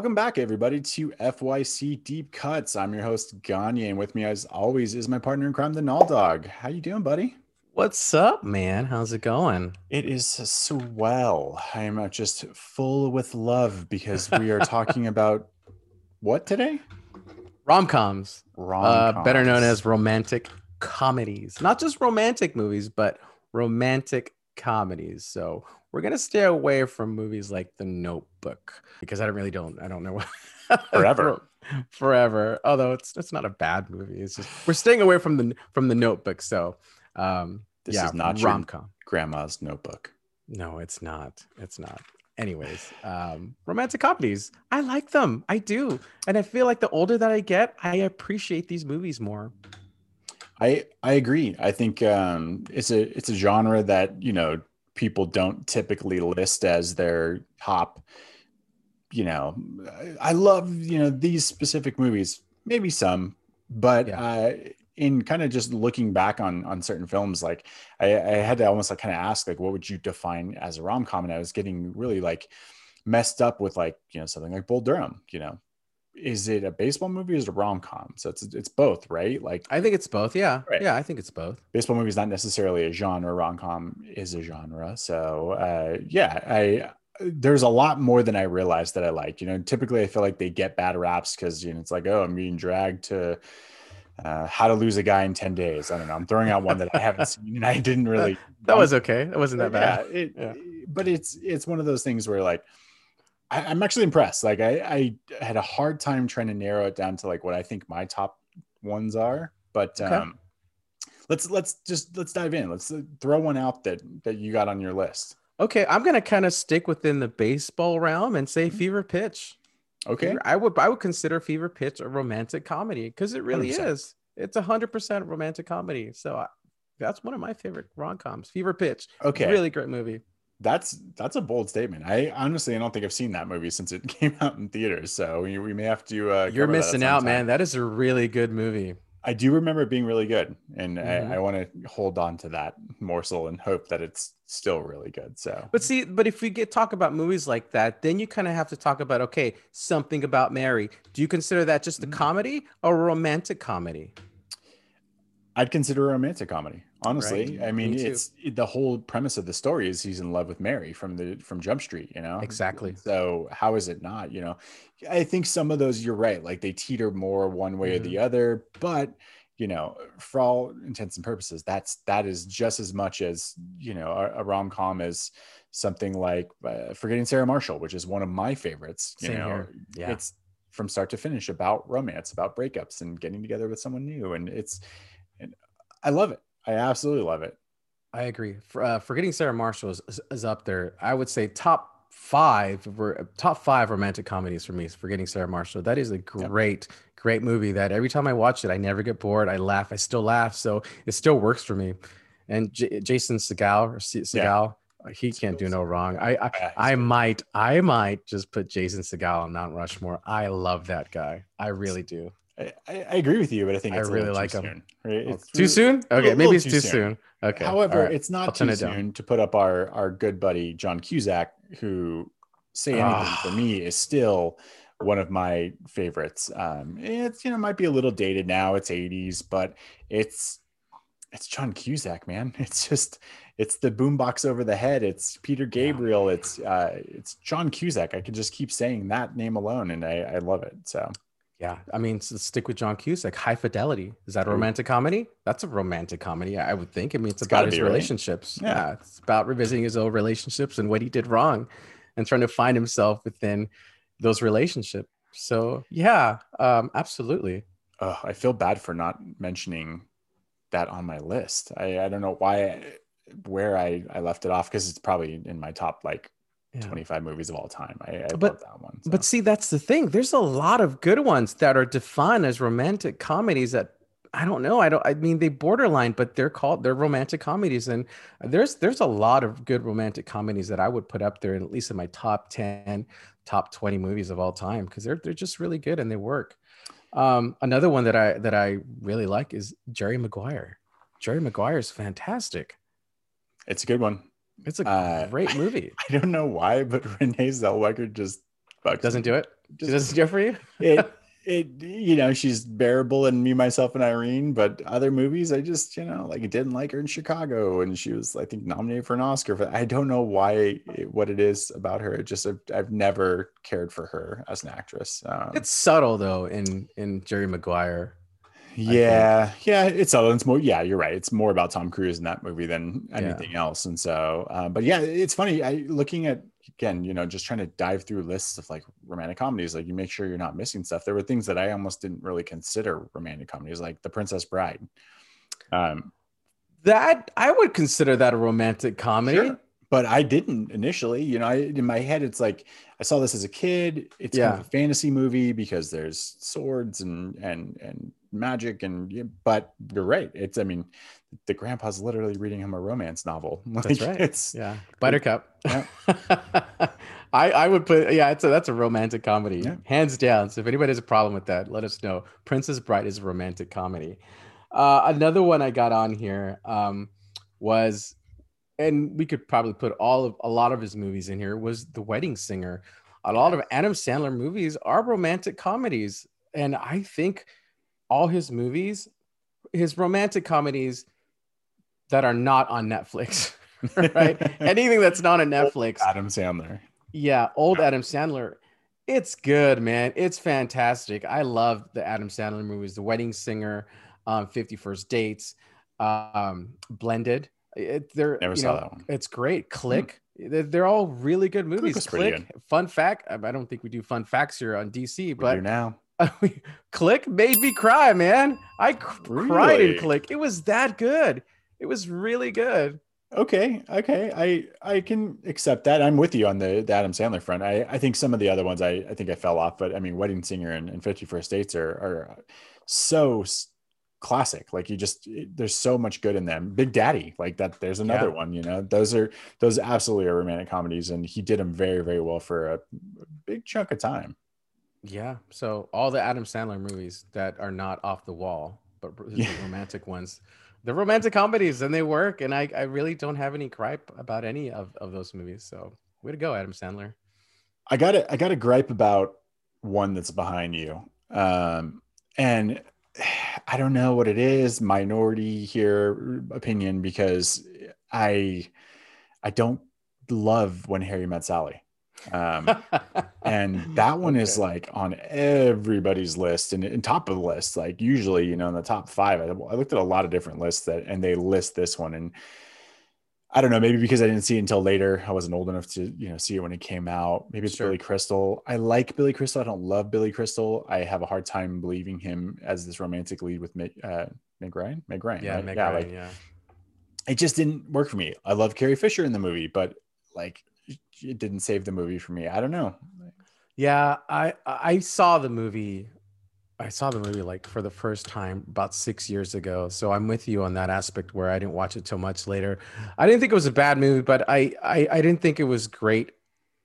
Welcome back, everybody, to FYC Deep Cuts. I'm your host, Gagne, and with me, as always, is my partner in crime, the Null Dog. How you doing, buddy? What's up, man? How's it going? It is swell. I am just full with love because we are talking about what today? Rom coms, uh, better known as romantic comedies. Not just romantic movies, but romantic comedies. So we're gonna stay away from movies like The Notebook because I don't really don't I don't know forever forever. Although it's it's not a bad movie. It's just we're staying away from the from the Notebook. So um, this yeah, is not rom com. Grandma's Notebook. No, it's not. It's not. Anyways, um, romantic comedies. I like them. I do, and I feel like the older that I get, I appreciate these movies more. I I agree. I think um, it's a it's a genre that you know people don't typically list as their top. You know, I love you know these specific movies. Maybe some, but yeah. uh, in kind of just looking back on on certain films, like I, I had to almost like kind of ask like, what would you define as a rom com? And I was getting really like messed up with like you know something like Bull Durham. You know, is it a baseball movie or is it a rom com? So it's it's both, right? Like I think it's both. Yeah, right. yeah, I think it's both. Baseball movie is not necessarily a genre. Rom com is a genre. So uh, yeah, I there's a lot more than I realized that I like. You know, typically I feel like they get bad raps because you know it's like oh I'm being dragged to uh, how to lose a guy in 10 days. I don't know. I'm throwing out one that I haven't seen and I didn't really. that was okay. That wasn't that bad. Yeah, it, yeah. But it's, it's one of those things where like, I, am actually impressed. Like I, I had a hard time trying to narrow it down to like what I think my top ones are, but okay. um, let's, let's just, let's dive in. Let's uh, throw one out that, that you got on your list. Okay. I'm going to kind of stick within the baseball realm and say mm-hmm. fever pitch. Okay. Fever, I would I would consider Fever Pitch a romantic comedy because it really 100%. is. It's a hundred percent romantic comedy. So I, that's one of my favorite rom coms. Fever Pitch. Okay. Really great movie. That's that's a bold statement. I honestly I don't think I've seen that movie since it came out in theaters. So we, we may have to. Uh, You're missing out, man. That is a really good movie. I do remember it being really good, and mm-hmm. I, I want to hold on to that morsel and hope that it's still really good. So, but see, but if we get talk about movies like that, then you kind of have to talk about okay, something about Mary. Do you consider that just a mm-hmm. comedy or a romantic comedy? I'd consider a romantic comedy. Honestly, right. I mean, Me it's the whole premise of the story is he's in love with Mary from the from Jump Street. You know, exactly. So how is it not? You know, I think some of those you're right. Like they teeter more one way mm-hmm. or the mm-hmm. other, but you know, for all intents and purposes, that's that is just as much as you know a, a rom com as something like uh, Forgetting Sarah Marshall, which is one of my favorites. You Same know, here. Yeah. it's from start to finish about romance, about breakups and getting together with someone new, and it's and I love it. I absolutely love it. I agree. For, uh, Forgetting Sarah Marshall is, is, up there. I would say top five, top five romantic comedies for me. Is Forgetting Sarah Marshall. That is a great, yep. great movie. That every time I watch it, I never get bored. I laugh. I still laugh. So it still works for me. And J- Jason Segal or Segel, yeah. Uh, he can't do no wrong. I I, I might I might just put Jason Segal on Mount Rushmore. I love that guy. I really do. I, I, agree with you, but I think I really like him. Soon, right? It's too soon. Okay, maybe it's too, too soon. soon. Okay. However, right. it's not I'll too soon to put up our our good buddy John Cusack, who say anything oh. for me is still one of my favorites. Um, it's you know might be a little dated now. It's 80s, but it's it's John Cusack, man. It's just it's the boombox over the head. It's Peter Gabriel. Yeah. It's uh, it's John Cusack. I could just keep saying that name alone, and I, I love it. So yeah, I mean, so stick with John Cusack. High Fidelity is that a romantic comedy? That's a romantic comedy, I would think. I mean, it's, it's about his be, relationships. Right? Yeah. yeah, it's about revisiting his old relationships and what he did wrong, and trying to find himself within those relationships. So yeah, um, absolutely. Oh, I feel bad for not mentioning that on my list. I, I don't know why, where I, I left it off because it's probably in my top like yeah. 25 movies of all time. I, I but, that one. So. But see, that's the thing. There's a lot of good ones that are defined as romantic comedies that I don't know. I don't I mean they borderline, but they're called they're romantic comedies. And there's there's a lot of good romantic comedies that I would put up there, at least in my top 10, top 20 movies of all time, because they're they're just really good and they work. Um, another one that I that I really like is Jerry Maguire. Jerry Maguire is fantastic. It's a good one. It's a uh, great movie. I don't know why, but Renee Zellweger just Doesn't me. do it. Just, doesn't do it for you. it it you know she's bearable in me myself and irene but other movies i just you know like I didn't like her in chicago and she was i think nominated for an oscar for i don't know why it, what it is about her it just I've, I've never cared for her as an actress um, It's subtle though in in Jerry Maguire. Yeah. Yeah it's all it's more yeah you're right. It's more about tom cruise in that movie than anything else. And so uh, but yeah it's funny i looking at again you know just trying to dive through lists of like romantic comedies like you make sure you're not missing stuff. There were things that i almost didn't really consider romantic comedies like the princess bride. Um That I would consider that a romantic comedy. Sure. but i didn't initially you know I, in my head it's like i saw this as a kid. It's kind of a fantasy movie because there's swords and and and magic and but you're right it's i mean the grandpa's literally reading him a romance novel That's right. it's Yeah, Buttercup. Yeah. I I would put yeah, it's a that's a romantic comedy, Yeah. hands down. So if anybody has a problem with that, let us know. Princess Bride is a romantic comedy. Uh, another one I got on here um, was, and we could probably put all of a lot of his movies in here. Was The Wedding Singer. A lot of Adam Sandler movies are romantic comedies, and I think all his movies, his romantic comedies that are not on Netflix, right? Anything that's not on Netflix, adam sandler yeah, old Adam Sandler. It's good, man. It's fantastic. I love the Adam Sandler movies, The Wedding Singer, um, 50 First Dates, um, Blended. It, they're, never saw know, that one It's great. Click. They're, they're all really good movies. Click. Fun fact. I don't think we do fun facts here on DC, we but now Click made me cry, man. I cr- cried in Click. It was that good. It was really good. okay okay i i can accept that i'm with you on the, the adam sandler front i i think some of the other ones i i think i fell off but i mean wedding singer and, and 50 first dates are are so classic like you just there's so much good in them big daddy like that there's another Yeah. one you know those are those absolutely are romantic comedies and he did them very very well for a big chunk of time Yeah. So all the Adam Sandler movies that are not off the wall, but r- the romantic ones, they're romantic comedies and they work. And I, I really don't have any gripe about any of, of those movies. So way to go, Adam Sandler. I got to I got to gripe about one that's behind you. Um, and I don't know what it is, minority here opinion because I I don't love when Harry met Sally. Um, and that one is like on everybody's list and, and top of the list like usually you know in the top five I, I looked at a lot of different lists that and they list this one and i don't know maybe because i didn't see it until later i wasn't old enough to you know see it when it came out. Maybe it's Sure. billy crystal. I like billy crystal. I don't love billy crystal. I have a hard time believing him as this romantic lead with meg, uh, meg ryan? Meg ryan yeah, right? Meg yeah Ryan, like yeah. it just didn't work for me. I love carrie fisher in the movie but like it didn't save the movie for me i don't know Yeah, I I saw the movie. I saw the movie like for the first time about six years ago. So I'm with you on that aspect where I didn't watch it till much later. I didn't think it was a bad movie, but I I, I didn't think it was great,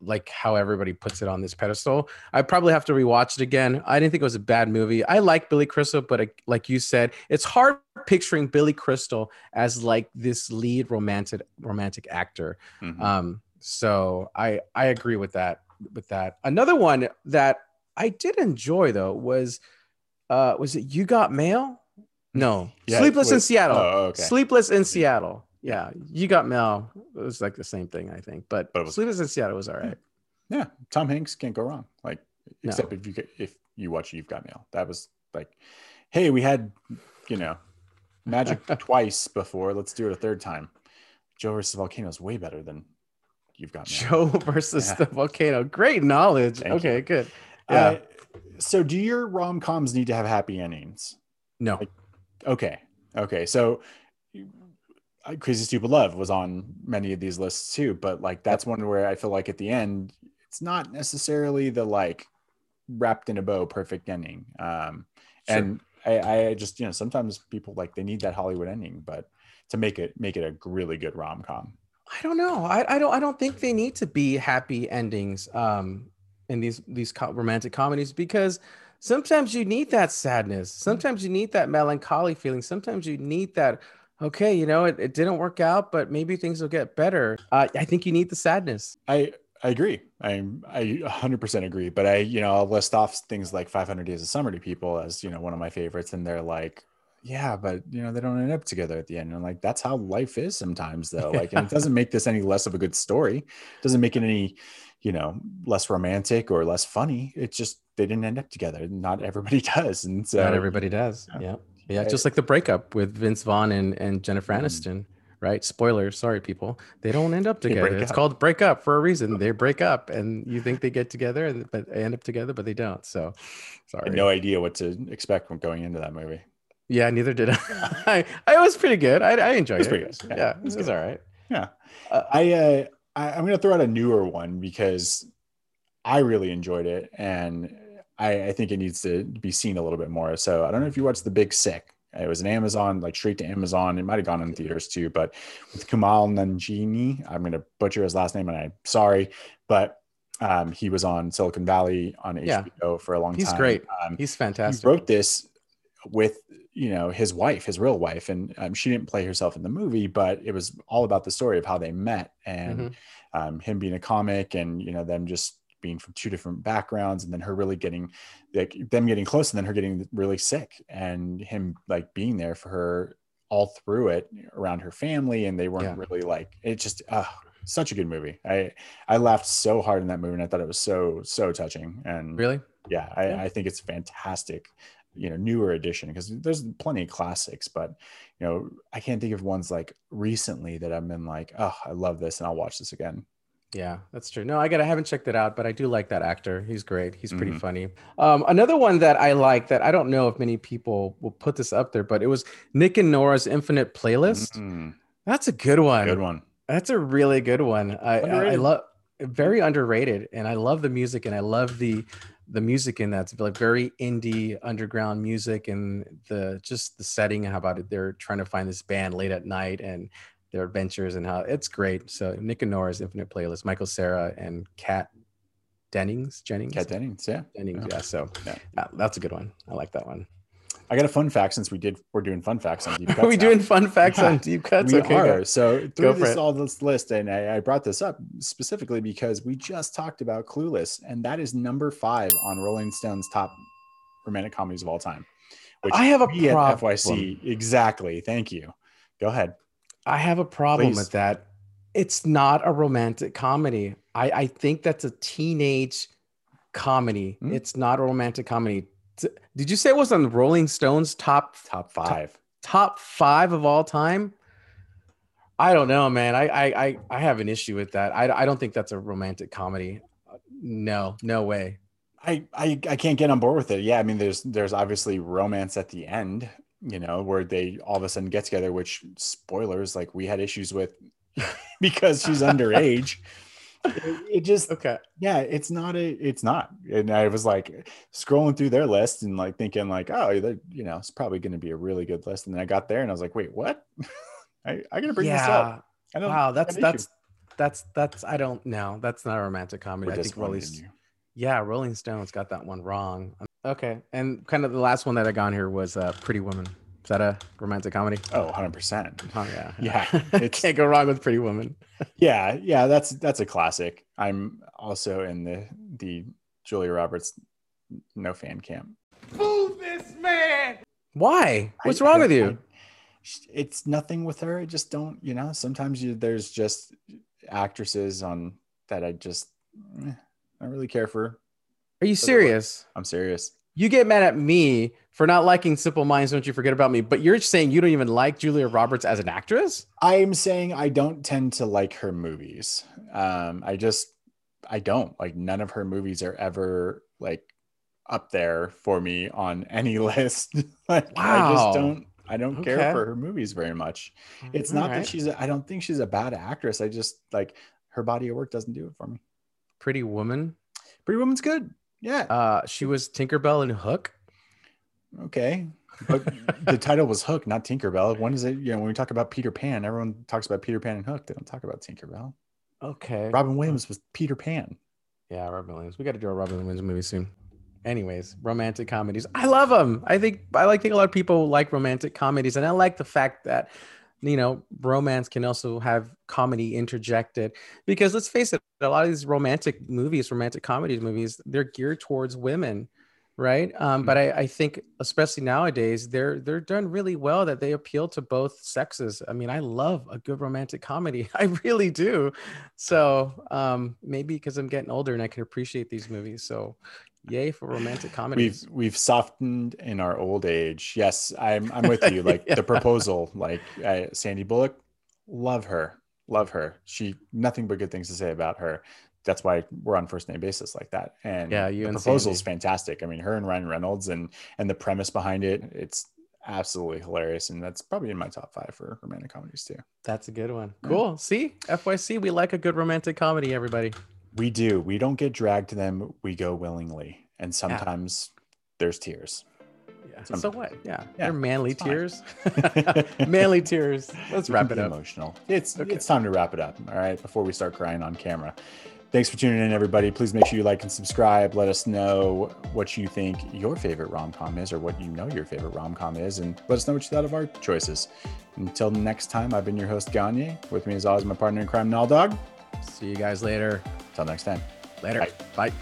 like how everybody puts it on this pedestal. I probably have to rewatch it again. I didn't think it was a bad movie. I like Billy Crystal, but uh, like you said, it's hard picturing Billy Crystal as like this lead romantic romantic actor. Mhm. Um, so I I agree with that with that. Another one that I did enjoy though was uh was it You Got Mail? No. Yeah, Sleepless in Seattle. oh, okay. Sleepless in Seattle. Yeah. You Got Mail. It was like the same thing, I think. But, But was- Sleepless in Seattle was all right. Yeah, Tom Hanks can't go wrong. Like, No. except if you get, if you watch You've Got Mail, that was like, hey, we had, you know, magic twice before. Let's do it a third time. Joe versus Volcano is way better than You've Got. Joe versus Yeah. the volcano. Great knowledge. Thank okay, you. good. Yeah. Uh, so, do your rom coms need to have happy endings? no. like- Okay, okay. So, uh, Crazy Stupid Love was on many of these lists too, but like that's one where I feel like at the end, it's not necessarily the like wrapped in a bow perfect ending. Um, Sure. and I, I just you know sometimes people like they need that Hollywood ending, but to make it make it a really good rom com. I don't know. I, I don't I don't think they need to be happy endings um in these these romantic comedies because sometimes you need that sadness. Sometimes you need that melancholy feeling. Sometimes you need that okay, you know, it, it didn't work out, but maybe things will get better. Uh, I think you need the sadness. I I agree. I I 100% agree. But I, you know, I'll list off things like 500 Days of Summer to people as you know one of my favorites, and they're like, yeah, but you know they don't end up together at the end. And I'm like, that's how life is sometimes, though. Like, and it doesn't make this any less of a good story. It doesn't make it any, you know, less romantic or less funny. It's just they didn't end up together. Not everybody does, and so Not everybody does. Yeah. Yeah. Just like the breakup with Vince Vaughn and, and Jennifer Mhm. Aniston, right? Spoilers. Sorry, people. They don't end up together. It's up. called break up for a reason. They break up and you think they get together, but they end up together, but they don't. So I sorry. no idea what to expect when going into that movie. Yeah, neither did I. I, I was pretty good. I, I enjoyed was it. pretty good. Yeah, Yeah, it it was was, all right. Yeah. Uh, I, uh, I I'm gonna throw out a newer one because I really enjoyed it, and I, I think it needs to be seen a little bit more. So I don't know if you watched The Big Sick. It was an Amazon, like straight to Amazon. It might have gone in theaters too, but with Kumail Nanjiani, I'm gonna butcher his last name, and I'm sorry, but um, he was on Silicon Valley on Yeah. HBO for a long He's time. He's great. Um, He's he fantastic. wrote this with you know his wife his real wife and um, she didn't play herself in the movie but it was all about the story of how they met and Mhm. um, him being a comic and you know them just being from two different backgrounds and then her really getting like them getting close and then her getting really sick and him like being there for her all through it around her family and they weren't Yeah. really like it just uh, such a good movie i i laughed so hard in that movie and i thought it was so so touching and Really? yeah I, Yeah. I think it's fantastic you know newer edition because there's plenty of classics but you know i can't think of ones like recently that i've been like oh i love this and i'll watch this again Yeah, that's true. No, I got. I haven't checked it out, but I do like that actor. He's great. He's pretty Mhm. funny. Um, another one that I like that I don't know if many people will put this up there, but it was Nick and Nora's Infinite Playlist. Mm, That's a good one. good one That's a really good one. I I, I love very underrated, and I love the music, and I love the the music in that's like very indie underground music, and the just the setting. How about it? They're trying to find this band late at night, and their adventures, and how it's great. So Nick and Nora's Infinite Playlist, Michael Cera and Kat Dennings, Jennings, Kat Dennings yeah Dennings. Yeah. Yeah, so Yeah. yeah, that's a good one. I like that one. I got a fun fact since we did we're doing fun facts on deep cuts. Are we now. doing fun facts Yeah, on deep cuts? we okay, are go. so through this all this list and I, I brought this up specifically because we just talked about clueless and that is number five on rolling stone's top romantic comedies of all time which I have a problem. fyc exactly thank you go ahead I have a problem Please. with that. It's not a romantic comedy. I, I think that's a teenage comedy. Hmm? It's not a romantic comedy. Did you say it was on Rolling Stone's top top five top five of all time? I don't know, man. I I I, I have an issue with that. I, I don't think that's a romantic comedy. No, no way. I, I I can't get on board with it. Yeah, I mean, there's there's obviously romance at the end, you know, where they all of a sudden get together. Which spoilers, like we had issues with because she's underage. It, just Okay. yeah, it's not a it's not. And I was like scrolling through their list and like thinking like, oh, that you know, it's probably going to be a really good list. And then I got there and I was like, wait, what? I I gotta bring this up. I don't. Wow, that's that's that's that's I don't know. That's not a romantic comedy. We're I think Rolling in. Yeah, Rolling Stones got that one wrong. Okay, and kind of the last one that I got on here was uh, Pretty Woman. Is that a romantic comedy? Oh, 100 percent. Oh yeah, Yeah, it's- can't go wrong with Pretty Woman. Yeah, yeah, that's that's a classic. I'm also in the the Julia Roberts no fan camp. Boo this man. Why? What's I- wrong I- with I- you? it's nothing with her. I just don't, you know. Sometimes you, there's just actresses on that I just eh, I don't really care for. Are you serious? I'm serious. You get mad at me for not liking Simple Minds. Don't you forget about me? But you're saying you don't even like Julia Roberts as an actress? I'm saying I don't tend to like her movies. Um, I just I don't like none of her movies are ever like up there for me on any list. like I just don't I don't care for her movies very much. It's not that Alright. she's a, I don't think she's a bad actress. I just like her body of work doesn't do it for me. Pretty Woman. Pretty Woman's good. Yeah. Uh, she was Tinkerbell and Hook. Okay. But the title was Hook, not Tinkerbell. When is it? You know, when we talk about Peter Pan, everyone talks about Peter Pan and Hook. They don't talk about Tinkerbell. Okay. Robin Williams was Peter Pan. Yeah, Robin Williams. We got to do a Robin Williams movie soon. Anyways, romantic comedies. I love them. I think I like think a lot of people like romantic comedies, and I like the fact that you know, romance can also have comedy interjected because let's face it, a lot of these romantic movies, romantic comedy movies, they're geared towards women, right? Um, but I, I think especially nowadays, they're they're done really well that they appeal to both sexes. I mean, I love a good romantic comedy. I really do. So um, maybe because I'm getting older and I can appreciate these movies. So yay for romantic comedies. We've we've softened in our old age. Yes, I'm I'm with you. Like Yeah. the proposal, like uh, Sandy Bullock, love her, love her. She nothing but good things to say about her. That's why we're on first name basis like that. And Yeah, you the proposal is fantastic. I mean, her and Ryan Reynolds and and the premise behind it, it's absolutely hilarious. And that's probably in my top five for romantic comedies too. That's a good one. Yeah. Cool. See, FYC, we like a good romantic comedy, everybody. We do. We don't get dragged to them. We go willingly, and sometimes there's tears. Yeah. Some- so what? Yeah. Yeah, They're manly tears. manly tears. Let's wrap it up. Emotional. It's Okay. it's time to wrap it up. All right, before we start crying on camera. Thanks for tuning in, everybody. Please make sure you like and subscribe. Let us know what you think your favorite rom com is, or what you know your favorite rom com is, and let us know what you thought of our choices. Until next time, I've been your host Gagne. With me, as always, my partner in crime, Naldog. See you guys later. Until next time. Later. Bye.